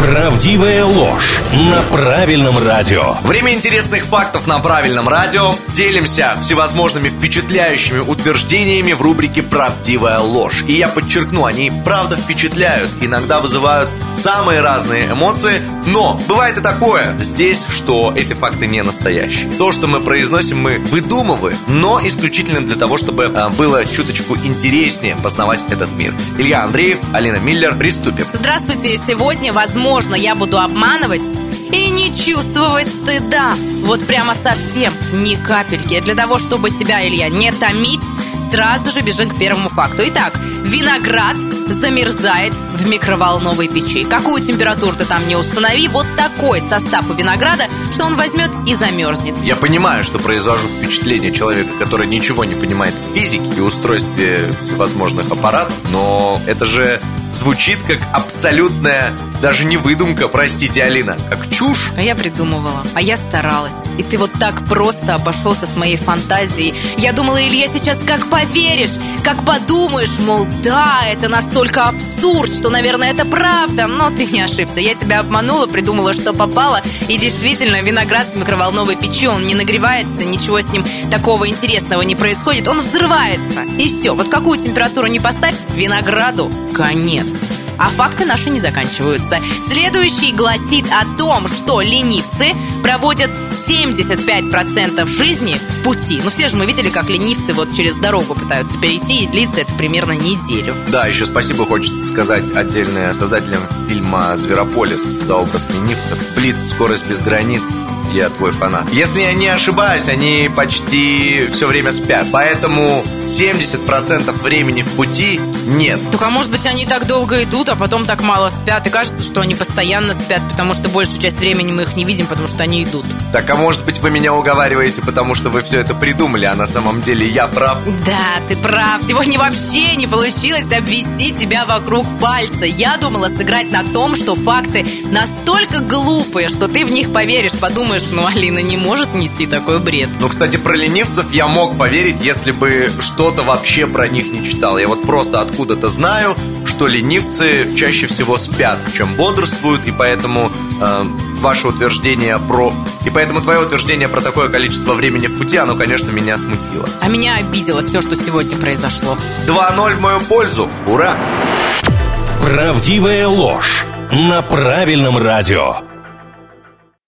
Правдивая ложь на правильном радио. Время интересных фактов на правильном радио. Делимся всевозможными впечатляющими утверждениями в рубрике «Правдивая ложь». И я подчеркну, они правда впечатляют, иногда вызывают самые разные эмоции, но бывает и такое здесь, что эти факты не настоящие. То, что мы произносим, мы выдумываем, но исключительно для того, чтобы а, было чуточку интереснее познавать этот мир. Илья Андреев, Алина Миллер, приступим. Здравствуйте, сегодня, возможно, я буду обманывать и не чувствовать стыда. Вот прямо совсем ни капельки. Для того, чтобы тебя, Илья, не томить, сразу же бежим к первому факту. Итак, виноград замерзает в микроволновой печи. Какую температуру ты там не установи, вот такой состав у винограда, что он возьмет и замерзнет. Я понимаю, что произвожу впечатление человека, который ничего не понимает в физике и устройстве всевозможных аппаратов, но это же звучит как абсолютная, даже не выдумка, простите, Алина, как чушь. А я придумывала, а я старалась. И ты вот так просто обошелся с моей фантазией. Я думала, Илья, сейчас как поверишь, как подумаешь, мол, да, это настолько абсурд, что, наверное, это правда. Но ты не ошибся. Я тебя обманула, придумала, что попало. И действительно, виноград в микроволновой печи, он не нагревается, ничего с ним такого интересного не происходит. Он взрывается. И все. Вот какую температуру не поставь, винограду конец. А факты наши не заканчиваются. Следующий гласит о том, что ленивцы проводят 75% жизни в пути. Ну, все же мы видели, как ленивцы вот через дорогу пытаются перейти, и длится это примерно неделю. Да, еще спасибо хочется сказать отдельно создателям фильма «Зверополис» за образ ленивцев. Блиц, скорость без границ я твой фанат. Если я не ошибаюсь, они почти все время спят. Поэтому 70% времени в пути нет. Только, может быть, они так долго идут, а потом так мало спят. И кажется, что они постоянно спят, потому что большую часть времени мы их не видим, потому что они идут. Так, а может быть, вы меня уговариваете, потому что вы все это придумали, а на самом деле я прав? Да, ты прав. Сегодня вообще не получилось обвести тебя вокруг пальца. Я думала сыграть на том, что факты настолько глупые, что ты в них поверишь, подумаешь, ну, Алина не может нести такой бред. Ну, кстати, про ленивцев я мог поверить, если бы что-то вообще про них не читал. Я вот просто откуда-то знаю, что ленивцы чаще всего спят, чем бодрствуют, и поэтому э, ваше утверждение про... И поэтому твое утверждение про такое количество времени в пути, оно, конечно, меня смутило. А меня обидело все, что сегодня произошло. 2-0 в мою пользу. Ура! Правдивая ложь на правильном радио.